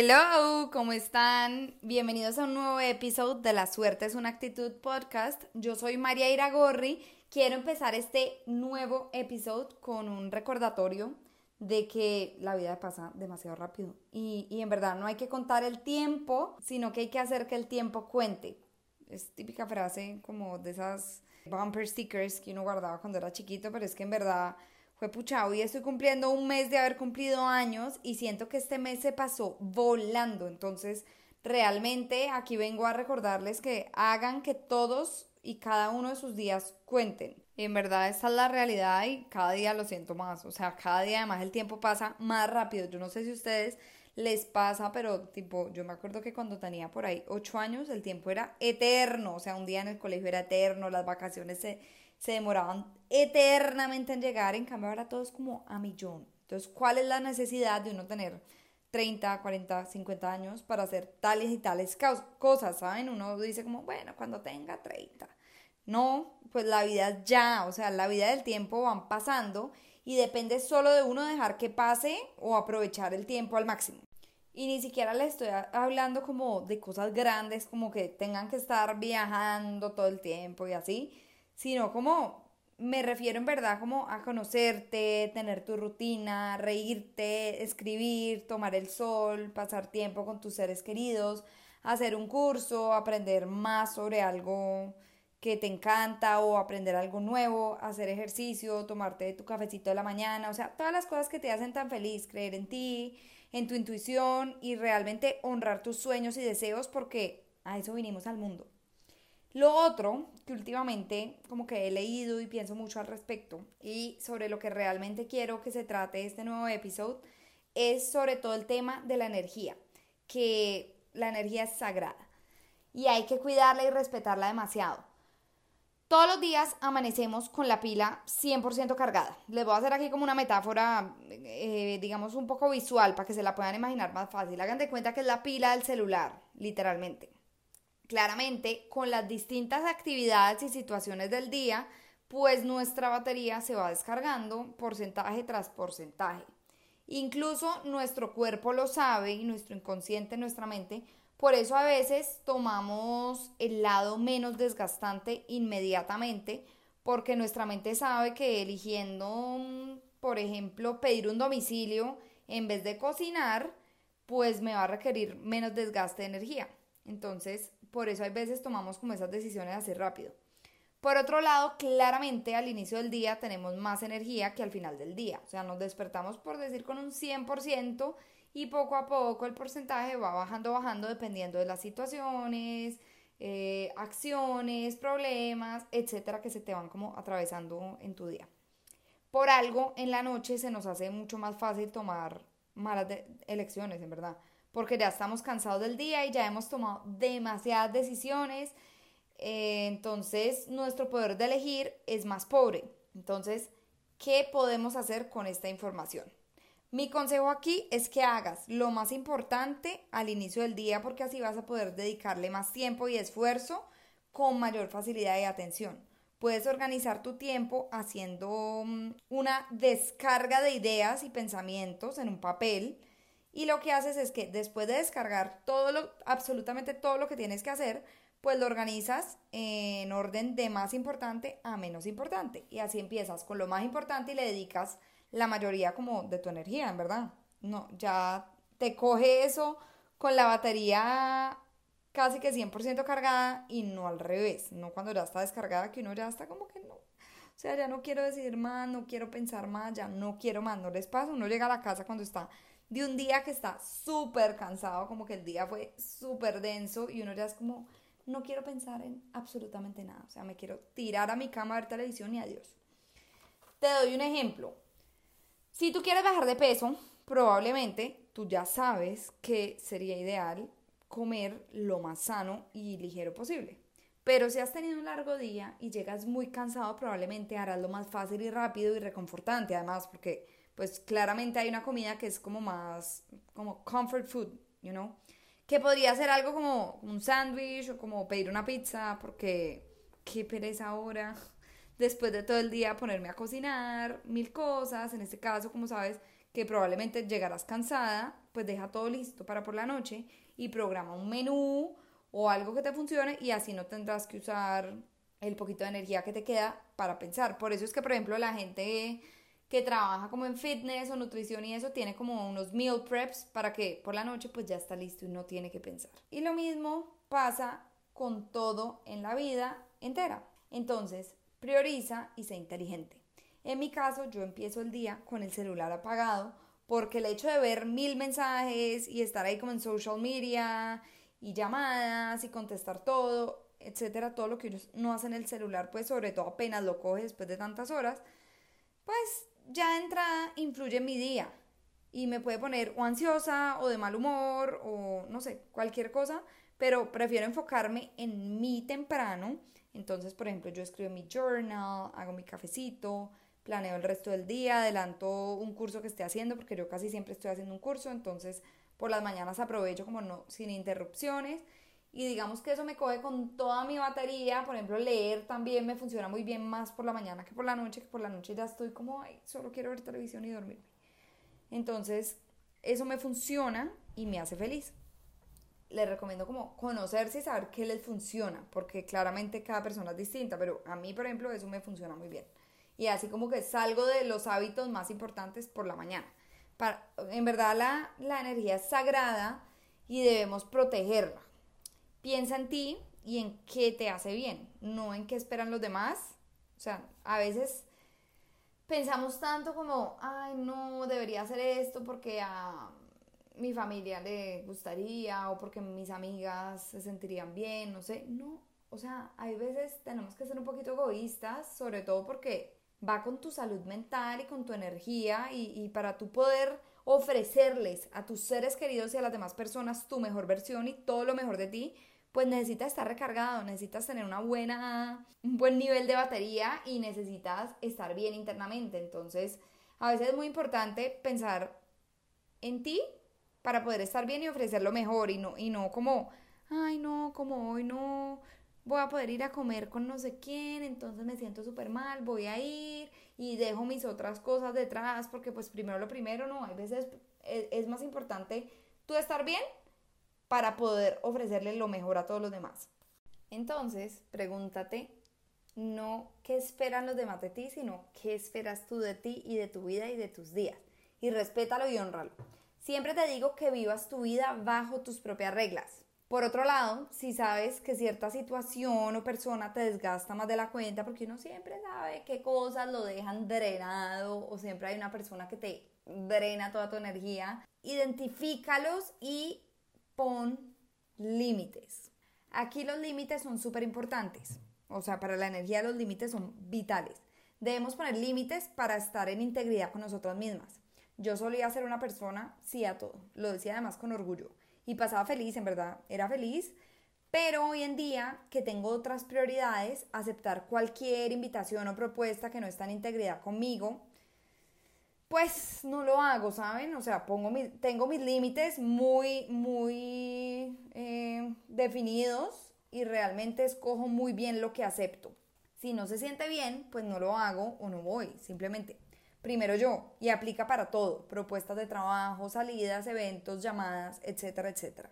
Hello, ¿cómo están? Bienvenidos a un nuevo episodio de La Suerte es una actitud podcast. Yo soy María Iragorri. Quiero empezar este nuevo episodio con un recordatorio de que la vida pasa demasiado rápido y, y en verdad no hay que contar el tiempo, sino que hay que hacer que el tiempo cuente. Es típica frase como de esas bumper stickers que uno guardaba cuando era chiquito, pero es que en verdad fue pucha, hoy estoy cumpliendo un mes de haber cumplido años y siento que este mes se pasó volando. Entonces, realmente aquí vengo a recordarles que hagan que todos y cada uno de sus días cuenten. En verdad, esta es la realidad y cada día lo siento más. O sea, cada día además el tiempo pasa más rápido. Yo no sé si a ustedes les pasa, pero tipo, yo me acuerdo que cuando tenía por ahí ocho años, el tiempo era eterno. O sea, un día en el colegio era eterno, las vacaciones se se demoraban eternamente en llegar, en cambio ahora todo es como a millón. Entonces, ¿cuál es la necesidad de uno tener 30, 40, 50 años para hacer tales y tales cosas, ¿saben? Uno dice como, bueno, cuando tenga 30. No, pues la vida ya, o sea, la vida del tiempo van pasando y depende solo de uno dejar que pase o aprovechar el tiempo al máximo. Y ni siquiera le estoy hablando como de cosas grandes, como que tengan que estar viajando todo el tiempo y así, sino como me refiero en verdad como a conocerte, tener tu rutina, reírte, escribir, tomar el sol, pasar tiempo con tus seres queridos, hacer un curso, aprender más sobre algo que te encanta o aprender algo nuevo, hacer ejercicio, tomarte tu cafecito de la mañana, o sea, todas las cosas que te hacen tan feliz, creer en ti, en tu intuición y realmente honrar tus sueños y deseos porque a eso vinimos al mundo. Lo otro que últimamente como que he leído y pienso mucho al respecto y sobre lo que realmente quiero que se trate este nuevo episodio es sobre todo el tema de la energía, que la energía es sagrada y hay que cuidarla y respetarla demasiado. Todos los días amanecemos con la pila 100% cargada. Les voy a hacer aquí como una metáfora, eh, digamos, un poco visual para que se la puedan imaginar más fácil. Hagan de cuenta que es la pila del celular, literalmente claramente con las distintas actividades y situaciones del día, pues nuestra batería se va descargando porcentaje tras porcentaje. Incluso nuestro cuerpo lo sabe y nuestro inconsciente, nuestra mente, por eso a veces tomamos el lado menos desgastante inmediatamente, porque nuestra mente sabe que eligiendo, por ejemplo, pedir un domicilio en vez de cocinar, pues me va a requerir menos desgaste de energía. Entonces, por eso hay veces tomamos como esas decisiones así rápido. Por otro lado, claramente al inicio del día tenemos más energía que al final del día. O sea, nos despertamos por decir con un 100% y poco a poco el porcentaje va bajando, bajando dependiendo de las situaciones, eh, acciones, problemas, etcétera, que se te van como atravesando en tu día. Por algo, en la noche se nos hace mucho más fácil tomar malas elecciones, en verdad porque ya estamos cansados del día y ya hemos tomado demasiadas decisiones. Eh, entonces, nuestro poder de elegir es más pobre. Entonces, ¿qué podemos hacer con esta información? Mi consejo aquí es que hagas lo más importante al inicio del día porque así vas a poder dedicarle más tiempo y esfuerzo con mayor facilidad y atención. Puedes organizar tu tiempo haciendo mm, una descarga de ideas y pensamientos en un papel y lo que haces es que después de descargar todo lo, absolutamente todo lo que tienes que hacer, pues lo organizas en orden de más importante a menos importante. Y así empiezas con lo más importante y le dedicas la mayoría como de tu energía, en verdad. No, ya te coge eso con la batería casi que 100% cargada y no al revés, no cuando ya está descargada que uno ya está como que no. O sea, ya no quiero decir más, no quiero pensar más, ya no quiero más, no les pasa, uno llega a la casa cuando está de un día que está súper cansado, como que el día fue súper denso y uno ya es como, no quiero pensar en absolutamente nada, o sea, me quiero tirar a mi cama a ver televisión y adiós. Te doy un ejemplo. Si tú quieres bajar de peso, probablemente tú ya sabes que sería ideal comer lo más sano y ligero posible. Pero si has tenido un largo día y llegas muy cansado, probablemente harás lo más fácil y rápido y reconfortante, además, porque pues claramente hay una comida que es como más, como comfort food, you know, que podría ser algo como un sándwich o como pedir una pizza, porque qué pereza ahora, después de todo el día ponerme a cocinar mil cosas, en este caso, como sabes, que probablemente llegarás cansada, pues deja todo listo para por la noche y programa un menú o algo que te funcione y así no tendrás que usar el poquito de energía que te queda para pensar. Por eso es que, por ejemplo, la gente que trabaja como en fitness o nutrición y eso tiene como unos meal preps para que por la noche pues ya está listo y no tiene que pensar. Y lo mismo pasa con todo en la vida entera. Entonces, prioriza y sé inteligente. En mi caso, yo empiezo el día con el celular apagado porque el hecho de ver mil mensajes y estar ahí como en social media y llamadas y contestar todo, etcétera, todo lo que no hacen en el celular, pues sobre todo apenas lo coge después de tantas horas, pues ya de entrada influye en mi día y me puede poner o ansiosa o de mal humor o no sé, cualquier cosa, pero prefiero enfocarme en mí temprano. Entonces, por ejemplo, yo escribo mi journal, hago mi cafecito, planeo el resto del día, adelanto un curso que esté haciendo, porque yo casi siempre estoy haciendo un curso, entonces por las mañanas aprovecho como no, sin interrupciones y digamos que eso me coge con toda mi batería, por ejemplo leer también me funciona muy bien más por la mañana que por la noche, que por la noche ya estoy como, ay, solo quiero ver televisión y dormirme. Entonces, eso me funciona y me hace feliz. Les recomiendo como conocerse y saber qué les funciona, porque claramente cada persona es distinta, pero a mí, por ejemplo, eso me funciona muy bien. Y así como que salgo de los hábitos más importantes por la mañana. Para, en verdad la, la energía es sagrada y debemos protegerla piensa en ti y en qué te hace bien, no en qué esperan los demás. O sea, a veces pensamos tanto como, ay, no, debería hacer esto porque a mi familia le gustaría o porque mis amigas se sentirían bien, no sé. No, o sea, hay veces tenemos que ser un poquito egoístas, sobre todo porque va con tu salud mental y con tu energía y, para tú poder ofrecerles a tus seres queridos y a las demás personas tu mejor versión y todo lo mejor de ti, pues necesitas estar recargado, necesitas tener una buena, un buen nivel de batería y necesitas estar bien internamente. Entonces, a veces es muy importante pensar en ti para poder estar bien y ofrecer lo mejor y no, y no como, ay no, como hoy no voy a poder ir a comer con no sé quién, entonces me siento súper mal, voy a ir y dejo mis otras cosas detrás porque pues primero lo primero, no, hay veces es, más importante tú estar bien para poder ofrecerle lo mejor a todos los demás. Entonces, pregúntate no qué esperan los demás de ti, sino qué esperas tú de ti y de tu vida y de tus días. Y respétalo y honralo. Siempre te digo que vivas tu vida bajo tus propias reglas. Por otro lado, si sabes que cierta situación o persona te desgasta más de la cuenta, porque uno siempre sabe qué cosas lo dejan drenado o siempre hay una persona que te drena toda tu energía, identifícalos y pon límites. Aquí los límites son súper importantes. O sea, para la energía los límites son vitales. Debemos poner límites para estar en integridad con nosotras mismas. Yo solía ser una persona sí a todo. Lo decía además con orgullo. Y pasaba feliz, en verdad. Era feliz. Pero hoy en día, que tengo otras prioridades, aceptar cualquier invitación o propuesta que no está en integridad conmigo, pues no lo hago, ¿saben? O sea, pongo tengo mis límites muy, muy eh, definidos y realmente escojo muy bien lo que acepto. Si no se siente bien, pues no lo hago o no voy, simplemente. Primero yo, y aplica para todo, propuestas de trabajo, salidas, eventos, llamadas, etcétera, etcétera.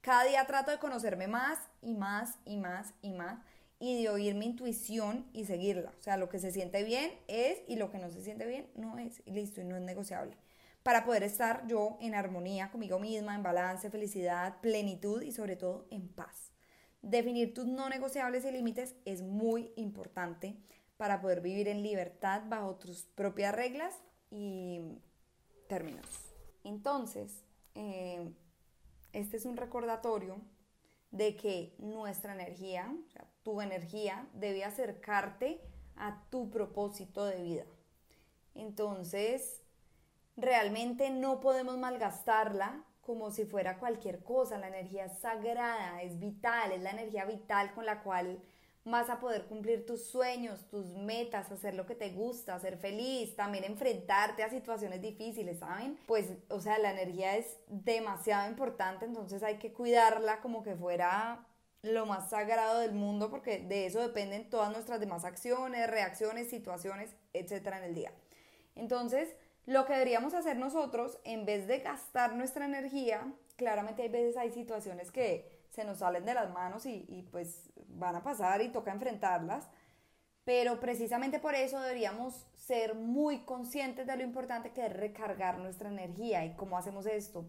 Cada día trato de conocerme más y más y más y más y de oír mi intuición y seguirla. O sea, lo que se siente bien es y lo que no se siente bien no es. Y listo, y no es negociable. Para poder estar yo en armonía conmigo misma, en balance, felicidad, plenitud y sobre todo en paz. Definir tus no negociables y límites es muy importante para poder vivir en libertad bajo tus propias reglas y términos. Entonces, eh, este es un recordatorio de que nuestra energía, tu energía, debe acercarte a tu propósito de vida. Entonces, realmente no podemos malgastarla como si fuera cualquier cosa. La energía es sagrada, es vital, es la energía vital con la cual vas a poder cumplir tus sueños, tus metas, hacer lo que te gusta, ser feliz, también enfrentarte a situaciones difíciles, ¿saben? Pues, o sea, la energía es demasiado importante, entonces hay que cuidarla como que fuera lo más sagrado del mundo porque de eso dependen todas nuestras demás acciones, reacciones, situaciones, etcétera en el día. Entonces, Lo que deberíamos hacer nosotros, en vez de gastar nuestra energía, claramente hay veces hay situaciones que se nos salen de las manos y, y pues van a pasar y toca enfrentarlas, pero precisamente por eso deberíamos ser muy conscientes de lo importante que es recargar nuestra energía y cómo hacemos esto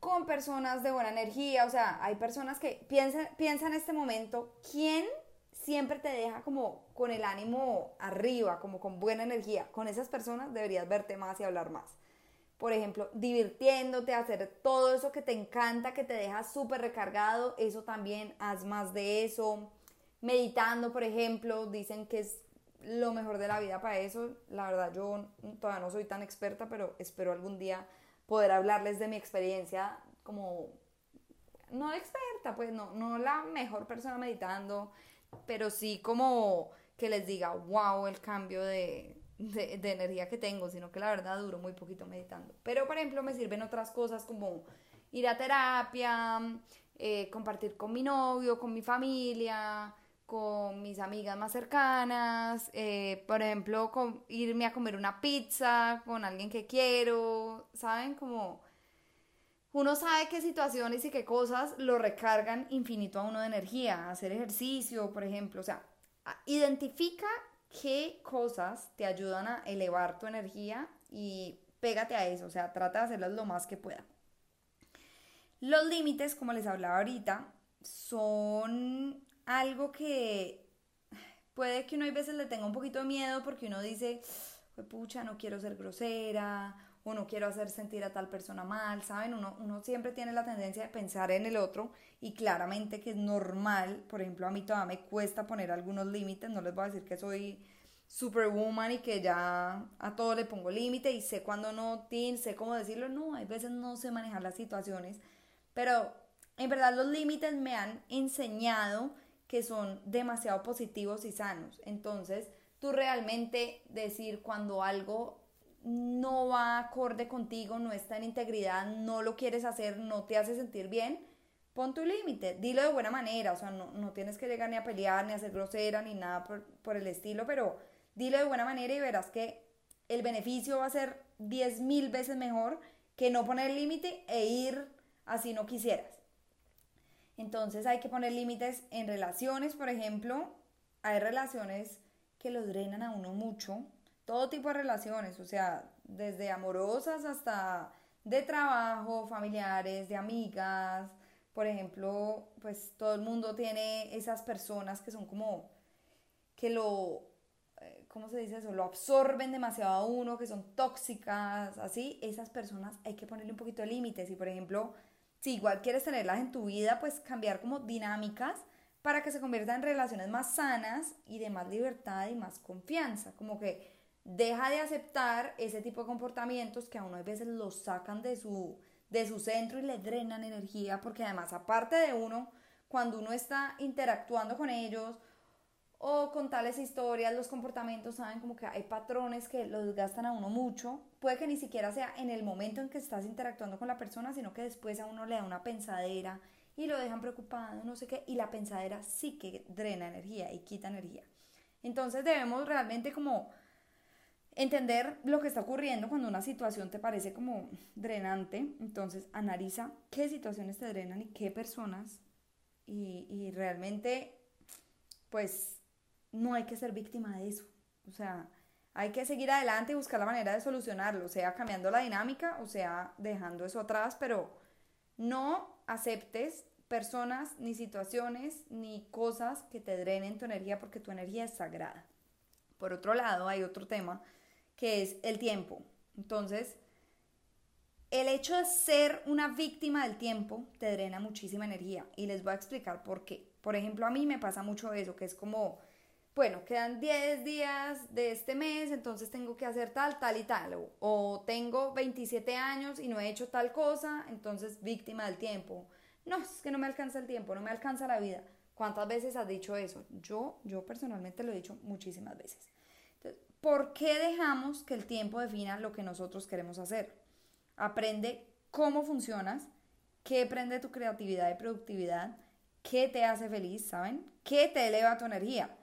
con personas de buena energía, o sea, hay personas que piensan, piensa en este momento, ¿quién siempre te deja como con el ánimo arriba, como con buena energía? Con esas personas deberías verte más y hablar más. Por ejemplo, divirtiéndote, hacer todo eso que te encanta, que te deja súper recargado, eso también, haz más de eso. Meditando, por ejemplo, dicen que es lo mejor de la vida para eso. La verdad, yo todavía no soy tan experta, pero espero algún día poder hablarles de mi experiencia como, no experta, pues no, no la mejor persona meditando, pero sí como que les diga, wow, el cambio de, de, energía que tengo, sino que la verdad duro muy poquito meditando. Pero, por ejemplo, me sirven otras cosas como ir a terapia, eh, compartir con mi novio, con mi familia, con mis amigas más cercanas, eh, por ejemplo, con, irme a comer una pizza con alguien que quiero, ¿saben? Como uno sabe qué situaciones y qué cosas lo recargan infinito a uno de energía, hacer ejercicio, por ejemplo, o sea, identifica qué cosas te ayudan a elevar tu energía y pégate a eso, o sea, trata de hacerlas lo más que pueda. Los límites, como les hablaba ahorita, son algo que puede que uno a veces le tenga un poquito de miedo porque uno dice, pucha, no quiero ser grosera o no quiero hacer sentir a tal persona mal, ¿saben? Uno, uno siempre tiene la tendencia de pensar en el otro y claramente que es normal, por ejemplo, a mí todavía me cuesta poner algunos límites, no les voy a decir que soy superwoman y que ya a todo le pongo límite y sé cuándo no, sé cómo decirlo, no, hay veces no sé manejar las situaciones, pero en verdad los límites me han enseñado que son demasiado positivos y sanos. Entonces, tú realmente decir cuando algo no va acorde contigo, no está en integridad, no lo quieres hacer, no te hace sentir bien, pon tu límite, dilo de buena manera, o sea, no, no, tienes que llegar ni a pelear, ni a ser grosera, ni nada por, por el estilo, pero dilo de buena manera y verás que el beneficio va a ser 10 mil veces mejor que no poner límite e ir así no quisieras. Entonces hay que poner límites en relaciones, por ejemplo, hay relaciones que lo drenan a uno mucho, todo tipo de relaciones, o sea, desde amorosas hasta de trabajo, familiares, de amigas, por ejemplo, pues todo el mundo tiene esas personas que son como que lo, eh, ¿cómo se dice eso? Lo absorben demasiado a uno, que son tóxicas, así, esas personas hay que ponerle un poquito de límites y por ejemplo, si igual quieres tenerlas en tu vida, pues cambiar como dinámicas para que se conviertan en relaciones más sanas y de más libertad y más confianza. Como que deja de aceptar ese tipo de comportamientos que a uno a veces los sacan de su, de su centro y le drenan energía, porque además aparte de uno, cuando uno está interactuando con ellos o con tales historias, los comportamientos, saben como que hay patrones que los gastan a uno mucho. Puede que ni siquiera sea en el momento en que estás interactuando con la persona, sino que después a uno le da una pensadera y lo dejan preocupado, no sé qué, y la pensadera sí que drena energía y quita energía. Entonces debemos realmente como entender lo que está ocurriendo cuando una situación te parece como drenante. Entonces analiza qué situaciones te drenan y qué personas y, y realmente pues no hay que ser víctima de eso. O sea, hay que seguir adelante y buscar la manera de solucionarlo, sea cambiando la dinámica o sea dejando eso atrás, pero no aceptes personas, ni situaciones, ni cosas que te drenen tu energía porque tu energía es sagrada. Por otro lado, hay otro tema que es el tiempo. Entonces, el hecho de ser una víctima del tiempo te drena muchísima energía y les voy a explicar por qué. Por ejemplo, a mí me pasa mucho eso, que es como bueno, quedan 10 días de este mes, entonces tengo que hacer tal, tal y tal. O, tengo 27 años y no he hecho tal cosa, entonces víctima del tiempo. No, es que no me alcanza el tiempo, no me alcanza la vida. ¿Cuántas veces has dicho eso? Yo, yo personalmente lo he dicho muchísimas veces. ¿Por qué dejamos que el tiempo defina lo que nosotros queremos hacer? Aprende cómo funcionas, qué prende tu creatividad y productividad, qué te hace feliz, ¿saben? ¿Qué te eleva tu energía?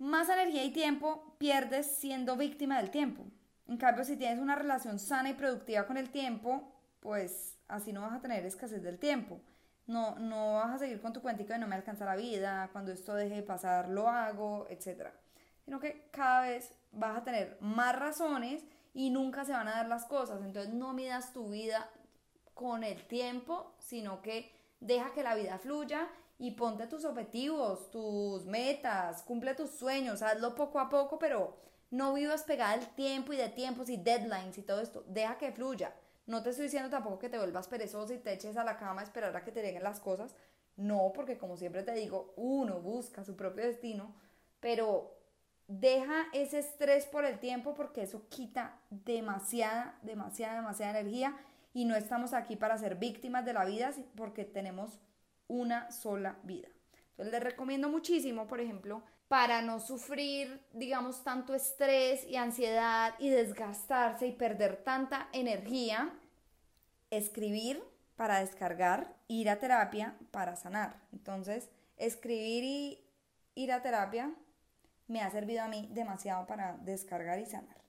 más energía y tiempo pierdes siendo víctima del tiempo. En cambio, si tienes una relación sana y productiva con el tiempo, pues así no vas a tener escasez del tiempo. No, no vas a seguir con tu cuentico de no me alcanza la vida, cuando esto deje de pasar lo hago, etc. Sino que cada vez vas a tener más razones y nunca se van a dar las cosas. Entonces no midas tu vida con el tiempo, sino que deja que la vida fluya y ponte tus objetivos, tus metas, cumple tus sueños, hazlo poco a poco, pero no vivas pegada al tiempo y de tiempos y deadlines y todo esto. Deja que fluya. No te estoy diciendo tampoco que te vuelvas perezoso y te eches a la cama a esperar a que te lleguen las cosas. No, porque como siempre te digo, uno busca su propio destino, pero deja ese estrés por el tiempo porque eso quita demasiada, demasiada, demasiada energía y no estamos aquí para ser víctimas de la vida porque tenemos una sola vida. Entonces les recomiendo muchísimo, por ejemplo, para no sufrir, digamos, tanto estrés y ansiedad y desgastarse y perder tanta energía, escribir para descargar, ir a terapia para sanar. Entonces, escribir y ir a terapia me ha servido a mí demasiado para descargar y sanar.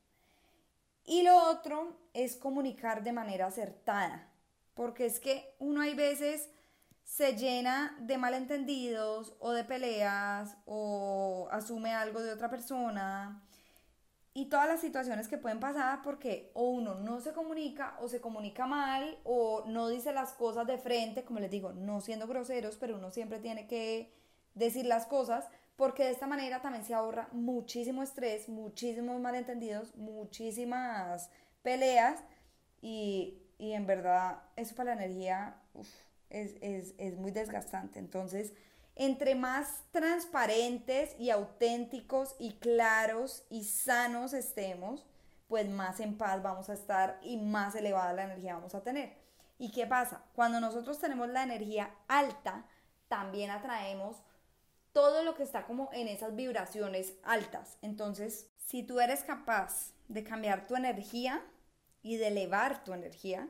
Y lo otro es comunicar de manera acertada, porque es que uno hay veces se llena de malentendidos o de peleas o asume algo de otra persona y todas las situaciones que pueden pasar porque o uno no se comunica o se comunica mal o no dice las cosas de frente, como les digo, no siendo groseros, pero uno siempre tiene que decir las cosas porque de esta manera también se ahorra muchísimo estrés, muchísimos malentendidos, muchísimas peleas y, en verdad eso para la energía es, muy desgastante. Entonces, entre más transparentes y auténticos y claros y sanos estemos, pues más en paz vamos a estar y más elevada la energía vamos a tener. ¿Y qué pasa? Cuando nosotros tenemos la energía alta, también atraemos todo lo que está como en esas vibraciones altas. Entonces, si tú eres capaz de cambiar tu energía y de elevar tu energía,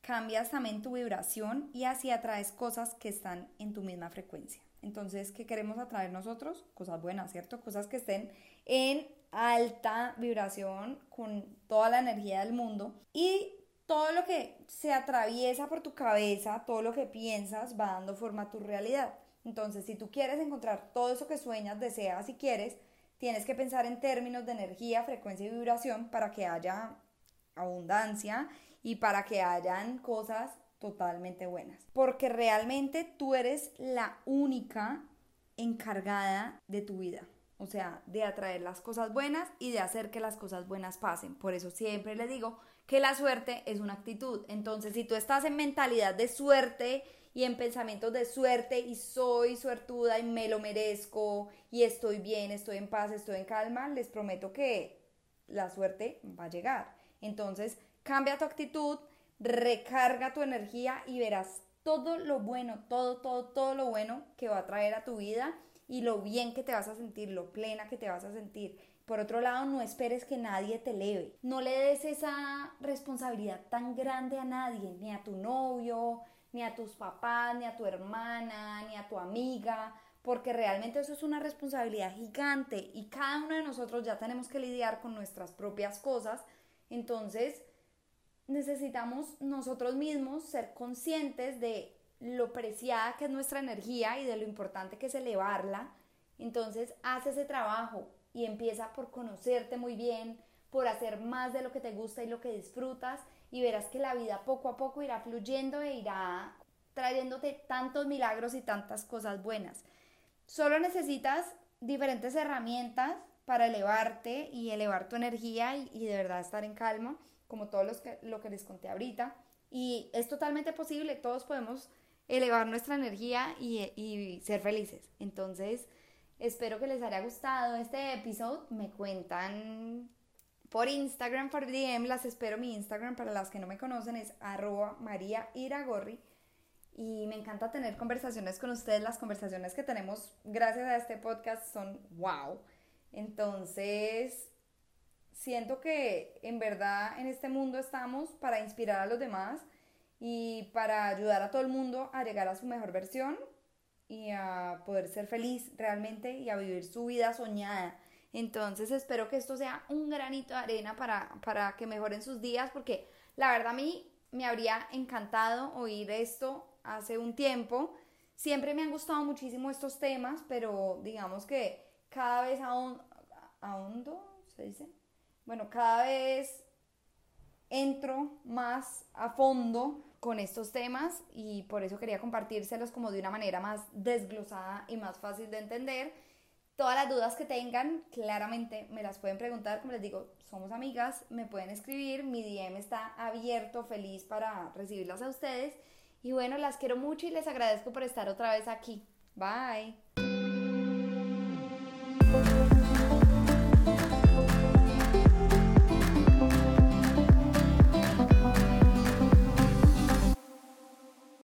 cambias también tu vibración y así atraes cosas que están en tu misma frecuencia. Entonces, ¿qué queremos atraer nosotros? Cosas buenas, ¿cierto? Cosas que estén en alta vibración con toda la energía del mundo y todo lo que se atraviesa por tu cabeza, todo lo que piensas va dando forma a tu realidad. Entonces, si tú quieres encontrar todo eso que sueñas, deseas y quieres, tienes que pensar en términos de energía, frecuencia y vibración para que haya abundancia y para que hayan cosas totalmente buenas. Porque realmente tú eres la única encargada de tu vida. O sea, de atraer las cosas buenas y de hacer que las cosas buenas pasen. Por eso siempre le digo que la suerte es una actitud. Entonces, si tú estás en mentalidad de suerte y en pensamientos de suerte y soy suertuda y me lo merezco y estoy bien, estoy en paz, estoy en calma, les prometo que la suerte va a llegar. Entonces, Cambia tu actitud, recarga tu energía y verás todo lo bueno, todo, todo, todo lo bueno que va a traer a tu vida y lo bien que te vas a sentir, lo plena que te vas a sentir. Por otro lado, no esperes que nadie te eleve. No le des esa responsabilidad tan grande a nadie, ni a tu novio, ni a tus papás, ni a tu hermana, ni a tu amiga, porque realmente eso es una responsabilidad gigante y cada uno de nosotros ya tenemos que lidiar con nuestras propias cosas. Entonces, necesitamos nosotros mismos ser conscientes de lo preciada que es nuestra energía y de lo importante que es elevarla. Entonces, haz ese trabajo y empieza por conocerte muy bien, por hacer más de lo que te gusta y lo que disfrutas y verás que la vida poco a poco irá fluyendo e irá trayéndote tantos milagros y tantas cosas buenas. Solo necesitas diferentes herramientas para elevarte y elevar tu energía y, de verdad estar en calma como todo que, lo que les conté ahorita. Y es totalmente posible, todos podemos elevar nuestra energía y, y ser felices. Entonces, espero que les haya gustado este episodio. Me cuentan por Instagram, por DM, las espero. Mi Instagram, para las que no me conocen, es arroba María Iragorri. Y me encanta tener conversaciones con ustedes. Las conversaciones que tenemos gracias a este podcast son wow. Entonces, siento que en verdad en este mundo estamos para inspirar a los demás y para ayudar a todo el mundo a llegar a su mejor versión y a poder ser feliz realmente y a vivir su vida soñada. Entonces espero que esto sea un granito de arena para, para que mejoren sus días, porque la verdad a mí me habría encantado oír esto hace un tiempo. Siempre me han gustado muchísimo estos temas, pero digamos que cada vez aún, ahondo, se dice. Bueno, cada vez entro más a fondo con estos temas y por eso quería compartírselos como de una manera más desglosada y más fácil de entender. Todas las dudas que tengan, claramente me las pueden preguntar, como les digo, somos amigas, me pueden escribir, mi DM está abierto, feliz para recibirlas a ustedes. Y bueno, las quiero mucho y les agradezco por estar otra vez aquí. Bye.